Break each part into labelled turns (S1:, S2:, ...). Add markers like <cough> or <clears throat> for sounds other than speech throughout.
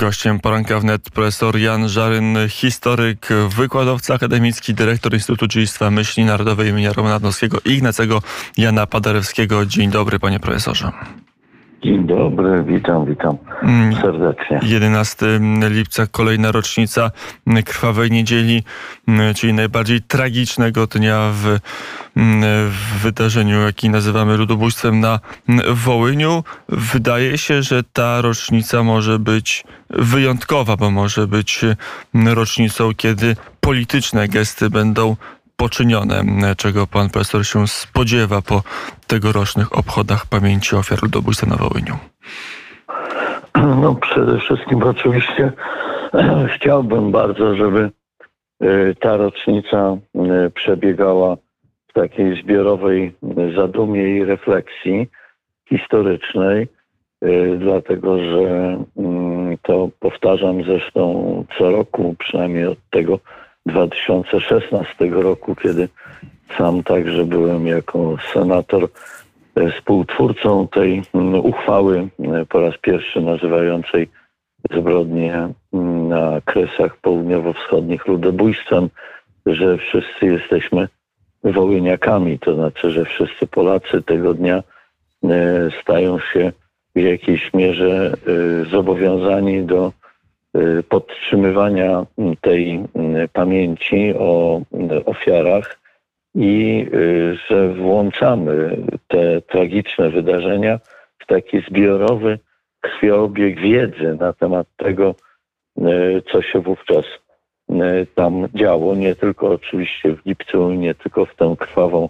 S1: Gościem poranka wnet profesor Jan Żaryn, historyk, wykładowca akademicki, dyrektor Instytutu Dziedzictwa Myśli Narodowej im. Romana Dmowskiego i Ignacego Jana Paderewskiego. Dzień dobry, panie profesorze.
S2: Dzień dobry, witam, witam serdecznie.
S1: 11 lipca, kolejna rocznica Krwawej Niedzieli, czyli najbardziej tragicznego dnia w, w wydarzeniu, jaki nazywamy ludobójstwem na Wołyniu. Wydaje się, że ta rocznica może być wyjątkowa, bo może być rocznicą, kiedy polityczne gesty będą poczynione, czego pan profesor się spodziewa po tegorocznych obchodach pamięci ofiar ludobójstwa na Wołyniu?
S2: No przede wszystkim oczywiście <clears throat> chciałbym bardzo, żeby e, ta rocznica e, przebiegała w takiej zbiorowej zadumie i refleksji historycznej, dlatego że mm, to powtarzam zresztą co roku, przynajmniej od tego 2016 roku, kiedy sam także byłem jako senator e, współtwórcą tej uchwały e, po raz pierwszy nazywającej zbrodnie na kresach południowo-wschodnich ludobójstwem, że wszyscy jesteśmy wołyniakami, to znaczy, że wszyscy Polacy tego dnia e, stają się w jakiejś mierze zobowiązani do podtrzymywania tej y, pamięci o y, ofiarach i że włączamy te tragiczne wydarzenia w taki zbiorowy krwiobieg wiedzy na temat tego, co się wówczas tam działo. Nie tylko oczywiście w lipcu, nie tylko w tę krwawą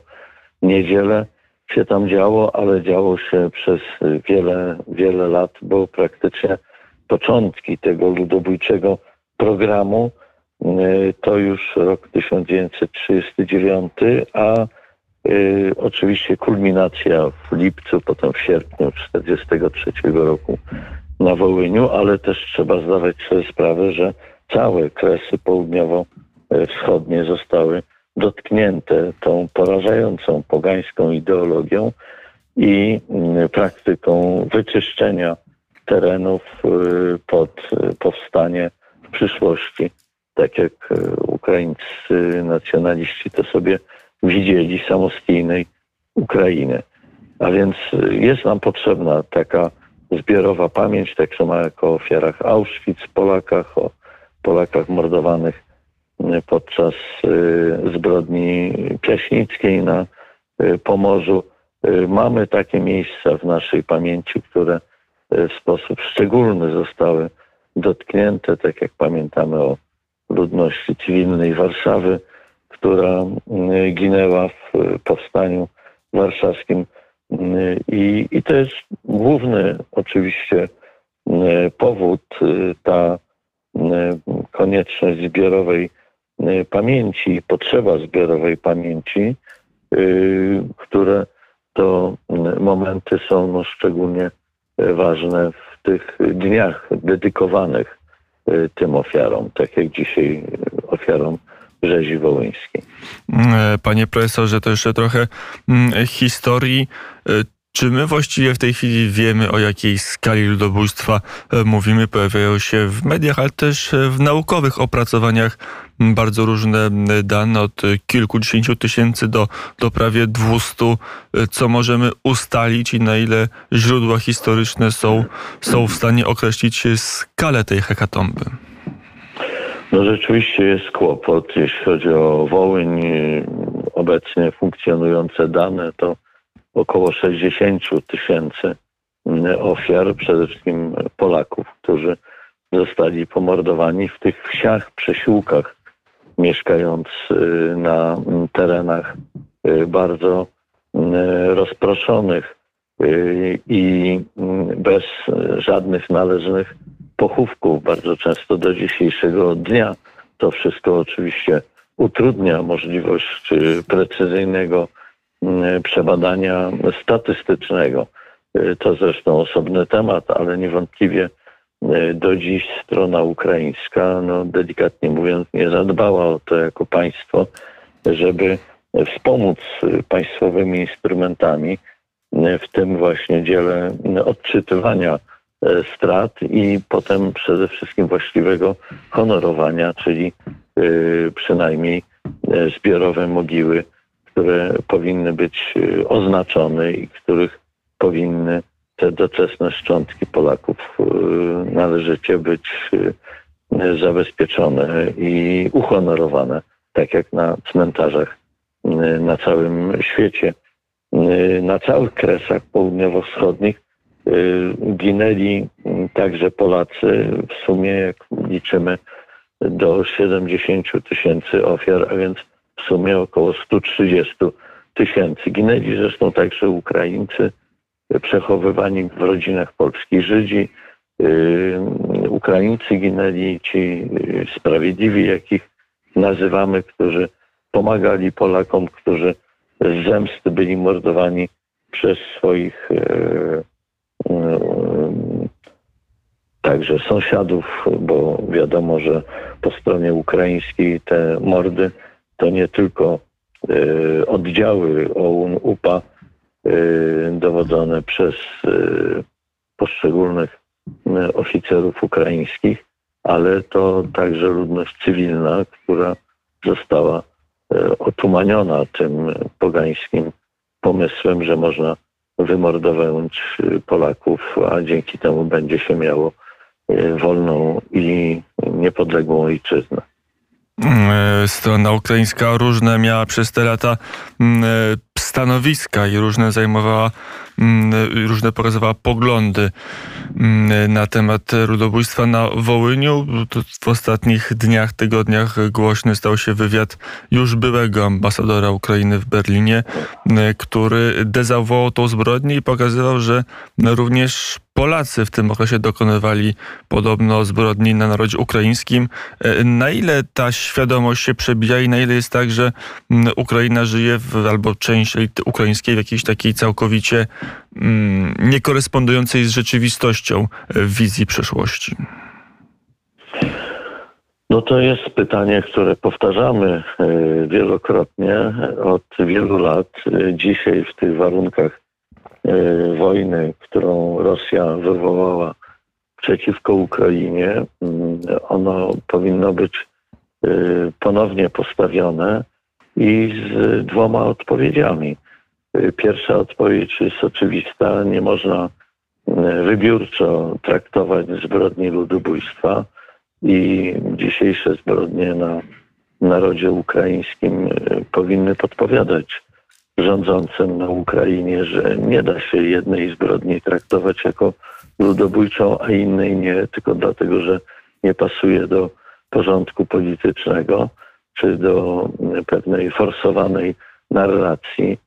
S2: niedzielę się tam działo, ale działo się przez wiele, wiele lat, bo praktycznie początki tego ludobójczego programu. Y, to już rok 1939, a y, oczywiście kulminacja w lipcu, potem w sierpniu 1943 roku na Wołyniu, ale też trzeba zdawać sobie sprawę, że całe kresy południowo-wschodnie zostały dotknięte tą porażającą pogańską ideologią i praktyką wyczyszczenia terenów y, pod y, powstanie w przyszłości, tak jak y, ukraińscy nacjonaliści to sobie widzieli, samostijnej Ukrainy. A więc jest nam potrzebna taka zbiorowa pamięć, tak samo jak o ofiarach Auschwitz, Polakach, o Polakach mordowanych podczas zbrodni piaśnickiej na Pomorzu. Mamy takie miejsca w naszej pamięci, które w sposób szczególny zostały dotknięte, tak jak pamiętamy o ludności cywilnej Warszawy, która mm, ginęła w powstaniu warszawskim. Mm, I, i to jest główny oczywiście mm, powód, y, ta konieczność zbiorowej pamięci, potrzeba zbiorowej pamięci, y, które to momenty są no, szczególnie ważne w tych dniach dedykowanych y, tym ofiarom, tak jak dzisiaj ofiarom rzezi wołyńskiej.
S1: Mm, panie profesorze, to jeszcze trochę mm, historii. Czy my właściwie w tej chwili wiemy, o jakiej skali ludobójstwa e, mówimy? Pojawiają się w mediach, ale też e, w naukowych opracowaniach bardzo różne dane, od kilkudziesięciu tysięcy do, do prawie dwustu. E, co możemy ustalić i na ile źródła historyczne są, są w stanie określić skalę tej hekatomby?
S2: No rzeczywiście jest kłopot, jeśli chodzi o Wołyń. Obecnie funkcjonujące dane to około 60 tysięcy mm, ofiar, przede wszystkim Polaków, którzy zostali pomordowani w tych wsiach, przesiłkach, mieszkając y, na mm, terenach y, bardzo mm, rozproszonych y, i bez żadnych należnych pochówków, bardzo często do dzisiejszego dnia. To wszystko oczywiście utrudnia możliwość precyzyjnego przebadania statystycznego. Y, to zresztą osobny temat, ale niewątpliwie y, do dziś strona ukraińska, no delikatnie mówiąc, nie zadbała o to jako państwo, żeby wspomóc państwowymi instrumentami w tym właśnie dziele odczytywania strat i potem przede wszystkim właściwego honorowania, czyli przynajmniej zbiorowe mogiły, które powinny być oznaczone i których powinny te doczesne szczątki Polaków należycie być zabezpieczone i uhonorowane, tak jak na cmentarzach na całym świecie. Na całych kresach południowo-wschodnich ginęli także Polacy. W sumie, jak liczymy, do 70 tysięcy ofiar, a więc w sumie około 130 tysięcy. Ginęli zresztą także Ukraińcy, przechowywani w rodzinach polskich Żydzi, Ukraińcy ginęli, ci sprawiedliwi, jakich nazywamy, którzy pomagali Polakom, którzy z zemsty byli mordowani przez swoich e, e, także sąsiadów, bo wiadomo, że po stronie ukraińskiej te mordy to nie tylko e, oddziały OUN, UPA dowodzone przez poszczególnych oficerów ukraińskich, ale to także ludność cywilna, która została e, otumaniona tym pogańskim pomysłem, że można wymordować Polaków, a dzięki temu będzie się miało e, wolną i niepodległą ojczyznę.
S1: E, strona ukraińska różne miała przez te lata stanowiska i różne zajmowała, różne pokazywała poglądy Mm, na temat ludobójstwa na Wołyniu. W ostatnich dniach, tygodniach głośny stał się wywiad już byłego ambasadora Ukrainy w Berlinie, mm, który dezawuował tą zbrodnię i pokazywał, że również Polacy w tym okresie dokonywali podobno zbrodni na narodzie ukraińskim. E, na ile ta świadomość się przebija i na ile jest tak, że Ukraina żyje w, albo część ukraińskiej w jakiejś takiej całkowicie mm, niekorespondującej z rzeczywistością e, wizji przeszłości?
S2: No to jest pytanie, które powtarzamy e, wielokrotnie od wielu lat. Dzisiaj w tych warunkach wojny, którą Rosja wywołała przeciwko Ukrainie, mm, ono powinno być e, ponownie postawione i z dwoma odpowiedziami. E, pierwsza odpowiedź jest oczywista, nie można wybiórczo traktować zbrodni ludobójstwa i dzisiejsze zbrodnie na narodzie ukraińskim powinny podpowiadać rządzącym na Ukrainie, że nie da się jednej zbrodni traktować jako ludobójczą, a innej nie, tylko dlatego, że nie pasuje do porządku politycznego czy do pewnej forsowanej narracji.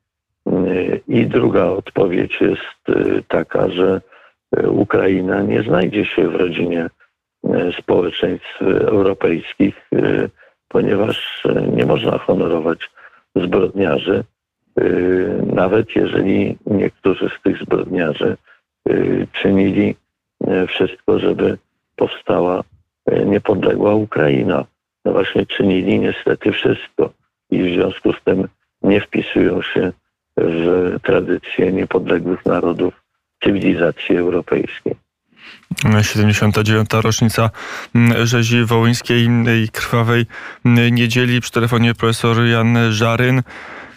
S2: I druga odpowiedź jest y, taka, że Ukraina nie znajdzie się w rodzinie y, społeczeństw europejskich, y, ponieważ nie można honorować zbrodniarzy Y, nawet jeżeli niektórzy z tych zbrodniarzy y, czynili y, wszystko, żeby powstała niepodległa Ukraina. No właśnie czynili niestety wszystko i w związku z tym nie wpisują się w tradycję niepodległych narodów cywilizacji europejskiej.
S1: 79. rocznica mm, rzezi wołyńskiej i krwawej mm, niedzieli. Przy telefonie profesor Jan Żaryn.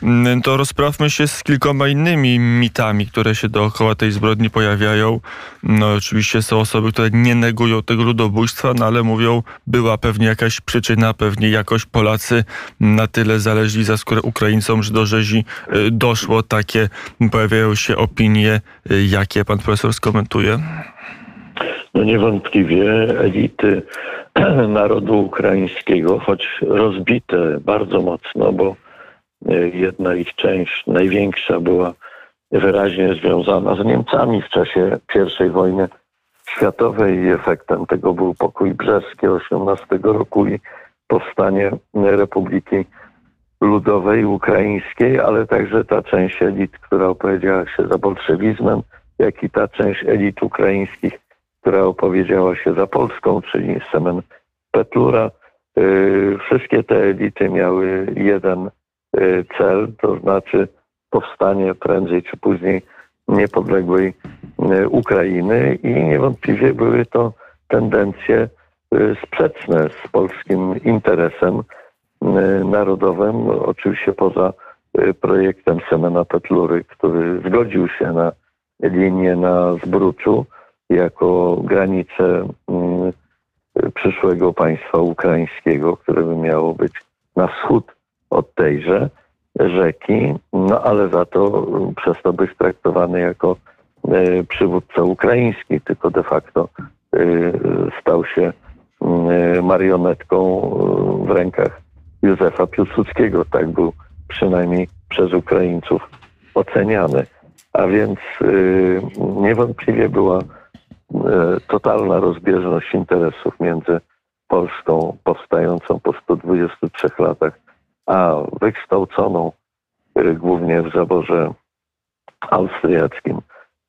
S1: Mm, to rozprawmy się z kilkoma innymi mitami, które się dookoła tej zbrodni pojawiają. No, oczywiście są osoby, które nie negują tego ludobójstwa, no ale mówią, była pewnie jakaś przyczyna, pewnie jakoś Polacy na tyle zależli za skórę Ukraińcom, że do rzezi y, doszło. Takie pojawiają się opinie. Y, jakie pan profesor skomentuje?
S2: No niewątpliwie elity <clears throat> narodu ukraińskiego, choć rozbite bardzo mocno, bo jedna ich część, największa, była wyraźnie związana z Niemcami w czasie I wojny światowej i efektem tego był pokój brzeski 18 roku i powstanie Republiki Ludowej Ukraińskiej, ale także ta część elit, która opowiedziała się za bolszewizmem, jak i ta część elit ukraińskich, która opowiedziała się za Polską, czyli Semen Petlura. E, wszystkie te elity miały jeden cel, to znaczy powstanie prędzej czy później niepodległej Ukrainy i niewątpliwie były to tendencje sprzeczne z polskim interesem narodowym, oczywiście poza projektem Semena Petlury, który zgodził się na linię na Zbruczu jako granicę przyszłego państwa ukraińskiego, które by miało być na wschód od tejże rzeki, no ale za to przez to być traktowany jako e, przywódca ukraiński, tylko de facto e, stał się e, marionetką w rękach Józefa Piłsudskiego. Tak był przynajmniej przez Ukraińców oceniany. A więc niewątpliwie była totalna rozbieżność interesów między Polską powstającą po 123 latach, a wykształconą y, głównie w zaborze austriackim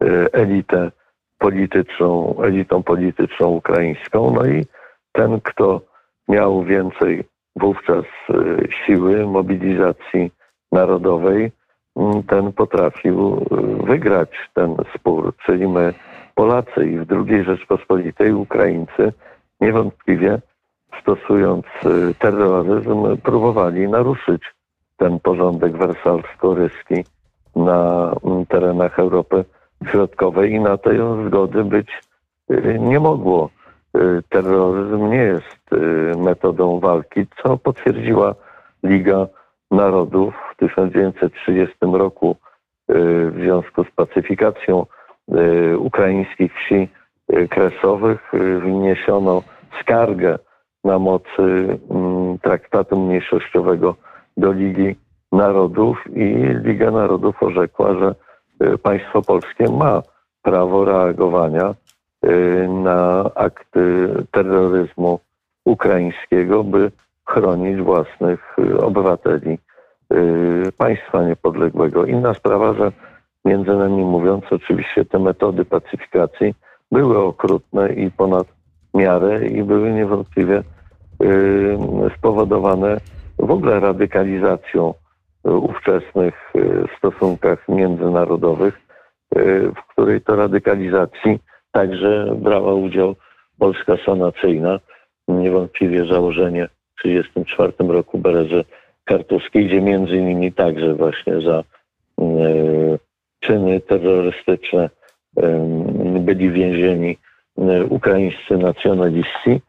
S2: y, elitę polityczną, elitą polityczną ukraińską. No i ten, kto miał więcej wówczas y, siły, mobilizacji narodowej, mm, ten potrafił wygrać ten spór, czyli my Polacy i w II Rzeczpospolitej Ukraińcy niewątpliwie stosując y, terroryzm próbowali naruszyć ten porządek wersalsko-ryski na mm, terenach Europy Środkowej i na tej zgody być y, nie mogło. Y, terroryzm nie jest metodą walki, co potwierdziła Liga Narodów w 1930 roku w związku z pacyfikacją ukraińskich wsi kresowych wniesiono skargę na mocy mm, traktatu mniejszościowego do Ligi Narodów i Liga Narodów orzekła, że y, państwo polskie ma prawo reagowania y, na akty terroryzmu ukraińskiego, by chronić własnych y, obywateli państwa niepodległego. Inna sprawa, że między nami mówiąc, oczywiście te metody pacyfikacji były okrutne i ponad miarę i były niewątpliwie spowodowane w ogóle radykalizacją ówczesnych y, stosunkach międzynarodowych, y, w której to radykalizacji także brała udział Polska Sanacyjna. Niewątpliwie założenie w 1934 roku Berezy Kartuskiej, gdzie między innymi także właśnie za czyny terrorystyczne byli więzieni ukraińscy nacjonaliści,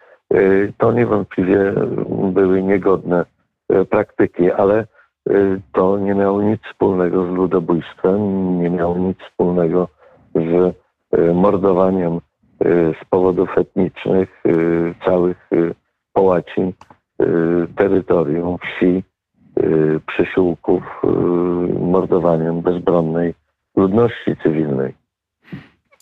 S2: to niewątpliwie były niegodne e, praktyki, ale to nie miało nic wspólnego z ludobójstwem, nie miało nic wspólnego z mordowaniem z powodów etnicznych całych połacin terytorium, wsi, przysiłków, mordowaniem bezbronnej ludności cywilnej.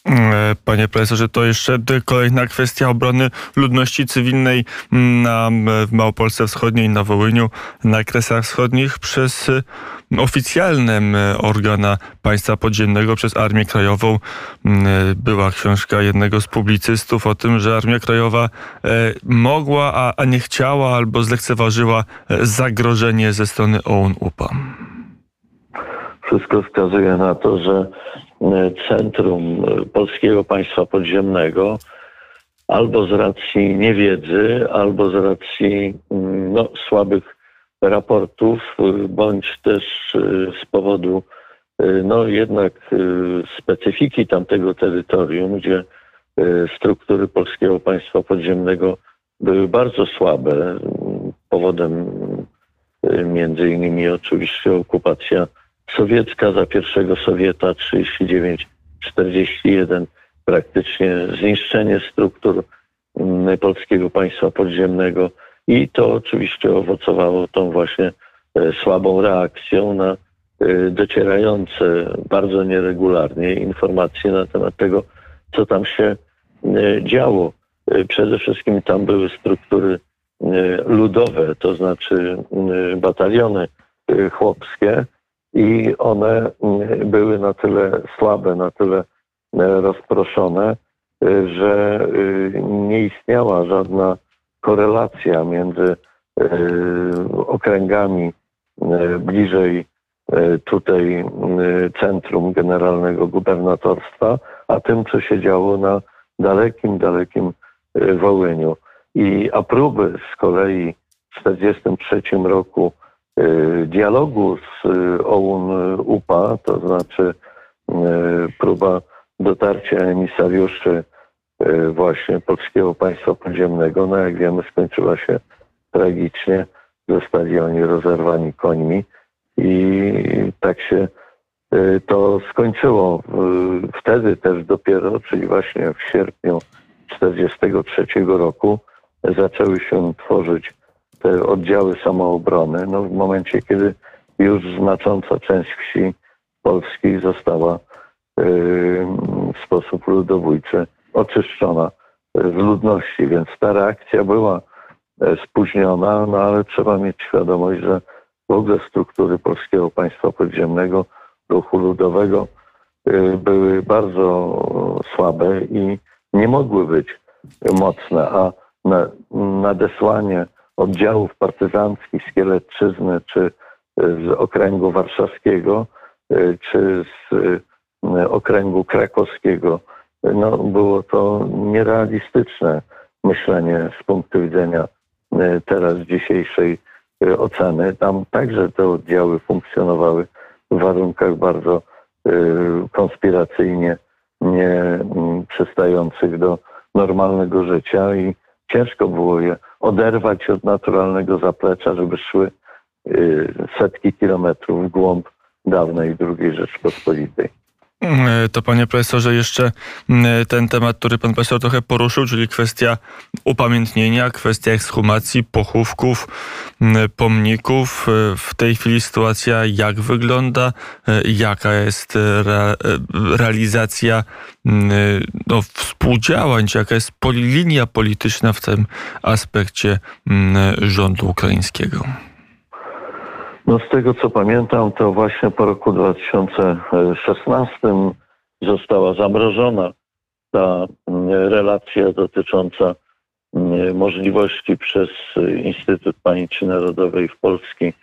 S1: E, panie profesorze, to jeszcze kolejna kwestia obrony ludności cywilnej na, w Małopolsce Wschodniej, na Wołyniu, na Kresach Wschodnich przez e, oficjalne organa państwa podziemnego, przez Armię Krajową. E, była książka jednego z publicystów o tym, że Armia Krajowa mogła, a, a nie chciała albo zlekceważyła zagrożenie ze strony OUN-UPA.
S2: Wszystko wskazuje na to, że E, centrum e, polskiego państwa podziemnego albo z racji niewiedzy, albo z racji mm, no, słabych raportów, e, bądź też z powodu no, jednak specyfiki tamtego terytorium, gdzie struktury polskiego państwa podziemnego były bardzo słabe. Powodem między innymi oczywiście okupacja sowiecka za pierwszego Sowieta 39-41 praktycznie zniszczenie struktur mm, polskiego państwa podziemnego. I to oczywiście owocowało tą właśnie e, słabą reakcją na e, docierające bardzo nieregularnie informacje na temat tego, co tam się e, działo. Przede wszystkim tam były struktury ludowe, to znaczy bataliony chłopskie, i one mm, były na tyle słabe, na tyle e, rozproszone, e, że e, nie istniała żadna korelacja między okręgami bliżej tutaj centrum generalnego gubernatorstwa, a tym, co się działo na dalekim, dalekim Wołyniu. I a próby z kolei w 1943 roku dialogu z OUN-UPA, to znaczy próba dotarcia emisariuszy właśnie Polskiego Państwa Podziemnego, no jak wiemy skończyła się tragicznie. Zostali oni rozerwani końmi i tak się to skończyło. Wtedy też dopiero, czyli właśnie w sierpniu 1943 roku zaczęły się tworzyć te oddziały samoobrony. No, w momencie, kiedy już znacząca część wsi polskiej została y, w sposób ludobójczy oczyszczona z ludności, więc ta reakcja była E, spóźniona, no ale trzeba mieć świadomość, że w ogóle struktury polskiego państwa podziemnego, ruchu ludowego e, były bardzo słabe i nie mogły być mocne, a nadesłanie oddziałów partyzanckich z Kielecczyzny czy z okręgu warszawskiego, e, czy z okręgu krakowskiego, no było to nierealistyczne myślenie z punktu widzenia E, teraz dzisiejszej e, oceny. Tam także te oddziały funkcjonowały w warunkach bardzo e, konspiracyjnie nie mm, przystających do normalnego życia i ciężko było je oderwać od naturalnego zaplecza, żeby szły setki kilometrów w głąb dawnej II Rzeczpospolitej.
S1: E, to panie profesorze, jeszcze ten temat, który pan profesor trochę poruszył, czyli kwestia upamiętnienia, kwestia ekshumacji, pochówków, pomników. E, w tej chwili sytuacja jak wygląda? E, jaka jest realizacja no, współdziałań? Jaka jest linia polityczna w tym aspekcie rządu ukraińskiego?
S2: No z tego co pamiętam, to właśnie po roku 2016 została zamrożona ta mm, relacja dotycząca mm, możliwości przez Instytut Pamięci Narodowej w Polski y,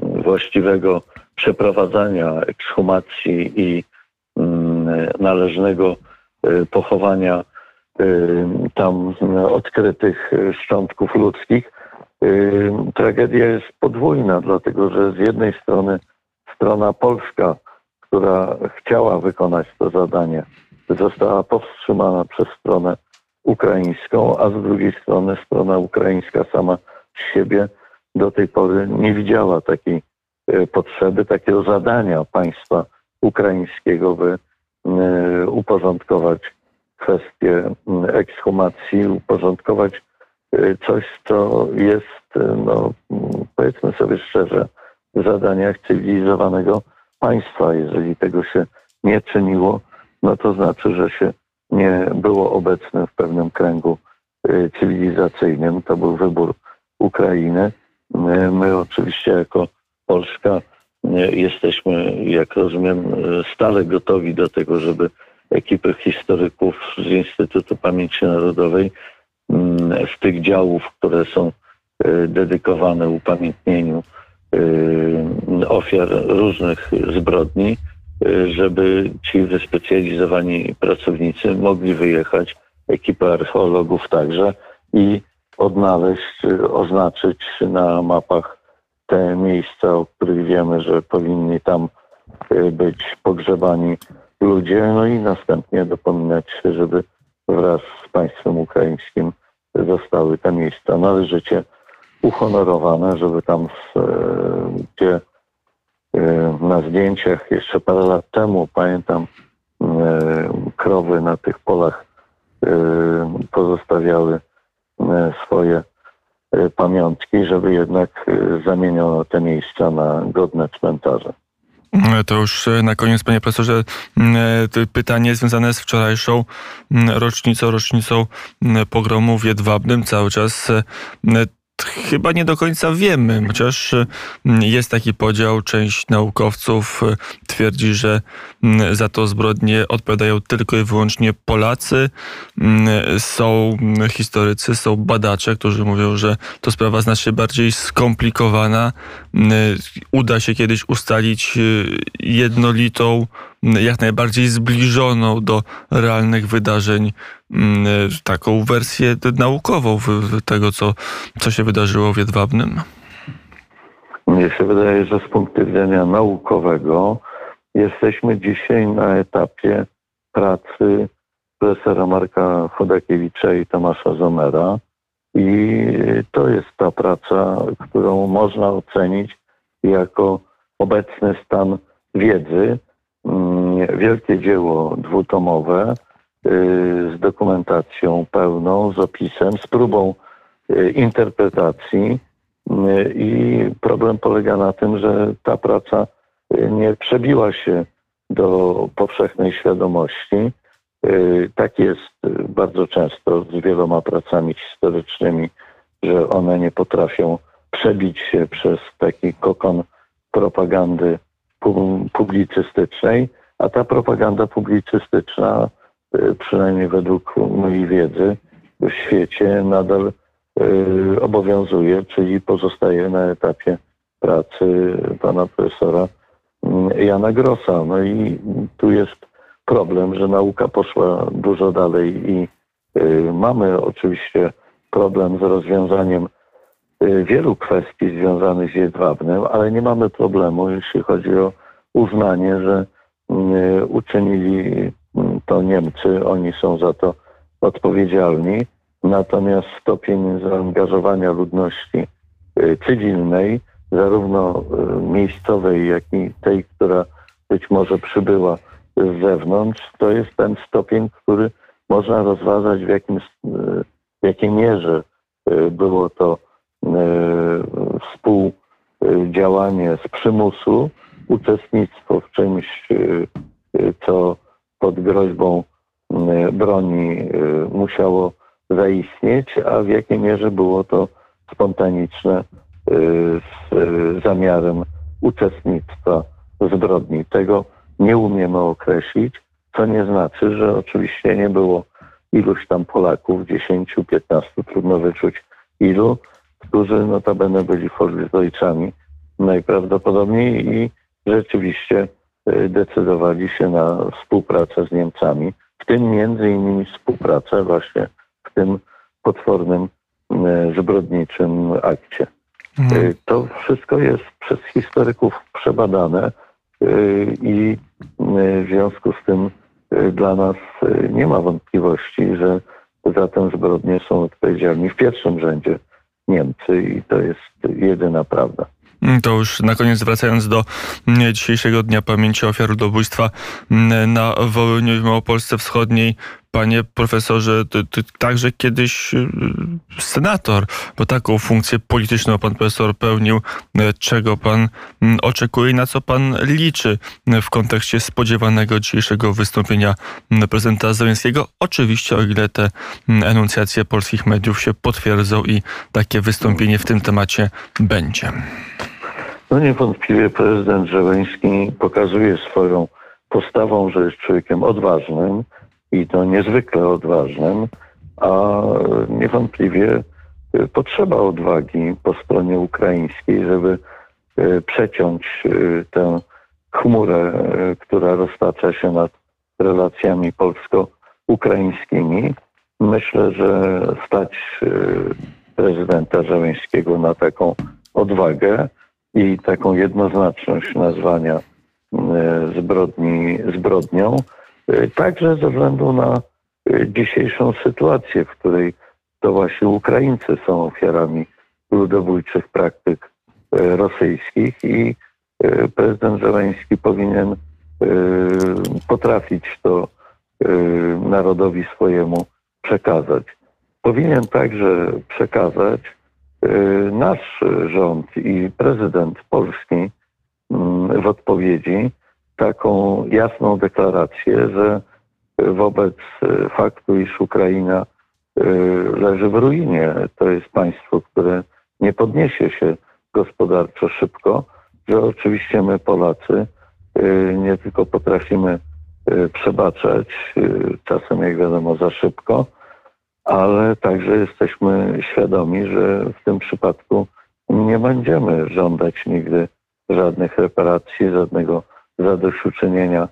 S2: właściwego przeprowadzania ekshumacji i mm, należnego y, pochowania y, tam odkrytych szczątków ludzkich tragedia jest podwójna, dlatego że z jednej strony strona polska, która chciała wykonać to zadanie, została powstrzymana przez stronę ukraińską, a z drugiej strony strona ukraińska sama z siebie do tej pory nie widziała takiej e, potrzeby, takiego zadania państwa ukraińskiego, by e, uporządkować kwestię ekshumacji, uporządkować Y, coś, co jest, y, no, powiedzmy sobie szczerze, w zadaniach cywilizowanego państwa. Jeżeli tego się nie czyniło, no to znaczy, że się nie było obecnym w pewnym kręgu y, cywilizacyjnym. To był wybór Ukrainy. My oczywiście jako Polska jesteśmy, jak rozumiem, stale gotowi do tego, żeby ekipy historyków z Instytutu Pamięci Narodowej z tych działów, które są e, dedykowane upamiętnieniu e, ofiar różnych zbrodni, e, żeby ci wyspecjalizowani pracownicy mogli wyjechać, ekipa archeologów także i odnaleźć, oznaczyć na mapach te miejsca, o których wiemy, że powinni tam być pogrzebani ludzie, no i następnie dopominać się, żeby wraz z państwem ukraińskim zostały te miejsca należycie uhonorowane, żeby tam, e, gdzie e, na zdjęciach jeszcze parę lat temu, pamiętam, e, krowy na tych polach pozostawiały swoje pamiątki, żeby jednak zamieniono te miejsca na godne cmentarze.
S1: To już e, na koniec, panie profesorze, e, pytanie związane z wczorajszą rocznicą, rocznicą pogromu w Jedwabnym. Cały czas e, chyba nie do końca wiemy, chociaż mm, jest taki podział. Część naukowców y, twierdzi, że mm, za to zbrodnie odpowiadają tylko i wyłącznie Polacy. Mm, są historycy, są badacze, którzy mówią, że to sprawa znacznie bardziej skomplikowana. Uda się kiedyś ustalić y, jednolitą, jak najbardziej zbliżoną do realnych wydarzeń taką wersję naukową tego, co, co się wydarzyło w Jedwabnym?
S2: Mnie się wydaje, że z punktu widzenia naukowego jesteśmy dzisiaj na etapie pracy profesora Marka Chodakiewicza i Tomasza Zomera. I to jest ta praca, którą można ocenić jako obecny stan wiedzy. Wielkie dzieło dwutomowe y, z dokumentacją pełną, z opisem, z próbą y, interpretacji. Y, I problem polega na tym, że ta praca nie przebiła się do powszechnej świadomości. Tak jest bardzo często z wieloma pracami historycznymi, że one nie potrafią przebić się przez taki kokon propagandy publicystycznej, a ta propaganda publicystyczna, y, przynajmniej według mojej wiedzy, w świecie nadal y, obowiązuje, czyli pozostaje na etapie pracy pana profesora mm, Jana Grossa. No i tu jest problem, że nauka poszła dużo dalej i y, mamy oczywiście problem z rozwiązaniem wielu kwestii związanych z jedwabnem, ale nie mamy problemu, jeśli chodzi o uznanie, że uczynili mm, to Niemcy, oni są za to odpowiedzialni. Natomiast stopień zaangażowania ludności y, cywilnej, zarówno miejscowej, jak i tej, która być może przybyła z zewnątrz, to jest ten stopień, który można rozważać w, jakim, w jakiej mierze było to współdziałanie z przymusu, uczestnictwo w czymś, e, co pod groźbą broni e, musiało zaistnieć, a w jakiej mierze było to spontaniczne z zamiarem uczestnictwa w zbrodni. Tego nie umiemy określić, co nie znaczy, że oczywiście nie było iluś tam Polaków, 10, 15, trudno wyczuć ilu, którzy notabene byli fordyzojczami najprawdopodobniej i rzeczywiście e, decydowali się na współpracę z Niemcami, w tym między innymi współpracę właśnie w tym potwornym e, zbrodniczym akcie. Mhm. E, to wszystko jest przez historyków przebadane i w związku z tym dla nas nie ma wątpliwości, że za tę zbrodnię są odpowiedzialni w pierwszym rzędzie Niemcy i to jest jedyna prawda.
S1: Mm, to już na koniec wracając do mm, dzisiejszego Dnia Pamięci Ofiar Ludobójstwa mm, na Wołyniu i Małopolsce Wschodniej. Panie profesorze, to, to także kiedyś y, senator, bo taką funkcję polityczną pan profesor pełnił. E, czego pan oczekuje i na co pan liczy w kontekście spodziewanego dzisiejszego wystąpienia prezydenta Zeleńskiego? Oczywiście, o ile te enuncjacje polskich mediów się potwierdzą i takie wystąpienie w tym temacie będzie.
S2: No niewątpliwie prezydent Żeleński pokazuje swoją postawą, że jest człowiekiem odważnym i to niezwykle odważnym, a niewątpliwie e, potrzeba odwagi po stronie ukraińskiej, żeby e, przeciąć e, tę chmurę, która roztacza się nad relacjami polsko-ukraińskimi. Myślę, że stać prezydenta Żeleńskiego na taką odwagę i taką jednoznaczność nazwania e, zbrodni zbrodnią, e, także ze względu na e, dzisiejszą sytuację, w której to właśnie Ukraińcy są ofiarami ludobójczych praktyk rosyjskich i prezydent Żeleński powinien potrafić to narodowi swojemu przekazać. Powinien także przekazać, nasz rząd i prezydent Polski mm, w odpowiedzi taką jasną deklarację, że wobec faktu, iż Ukraina y, leży w ruinie, to jest państwo, które nie podniesie się gospodarczo szybko, że oczywiście my Polacy y, nie tylko potrafimy y, przebaczać, y, czasem jak wiadomo za szybko, ale także jesteśmy świadomi, że w tym przypadku nie będziemy żądać nigdy żadnych reparacji, żadnego zadośćuczynienia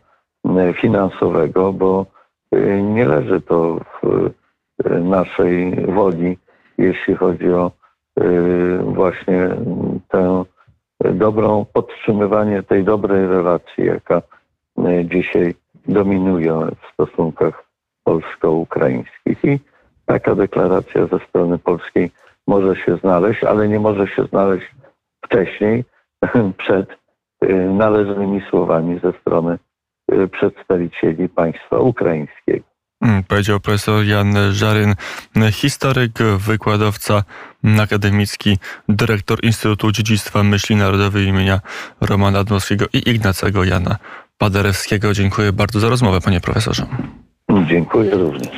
S2: y, finansowego, bo y, nie leży to w y, naszej woli, jeśli chodzi o właśnie tę dobrą, podtrzymywanie tej dobrej relacji, jaka dzisiaj dominuje w stosunkach polsko-ukraińskich. I taka deklaracja ze strony polskiej może się znaleźć, ale nie może się znaleźć wcześniej, <laughs> przed y, należnymi słowami ze strony y, przedstawicieli państwa ukraińskiego.
S1: Mm, Powiedział profesor Jan Żaryn, historyk, wykładowca akademicki, dyrektor Instytutu Dziedzictwa Myśli Narodowej imienia Romana Dmowskiego i Ignacego Jana Paderewskiego. Dziękuję bardzo za rozmowę, panie profesorze.
S2: Dziękuję również.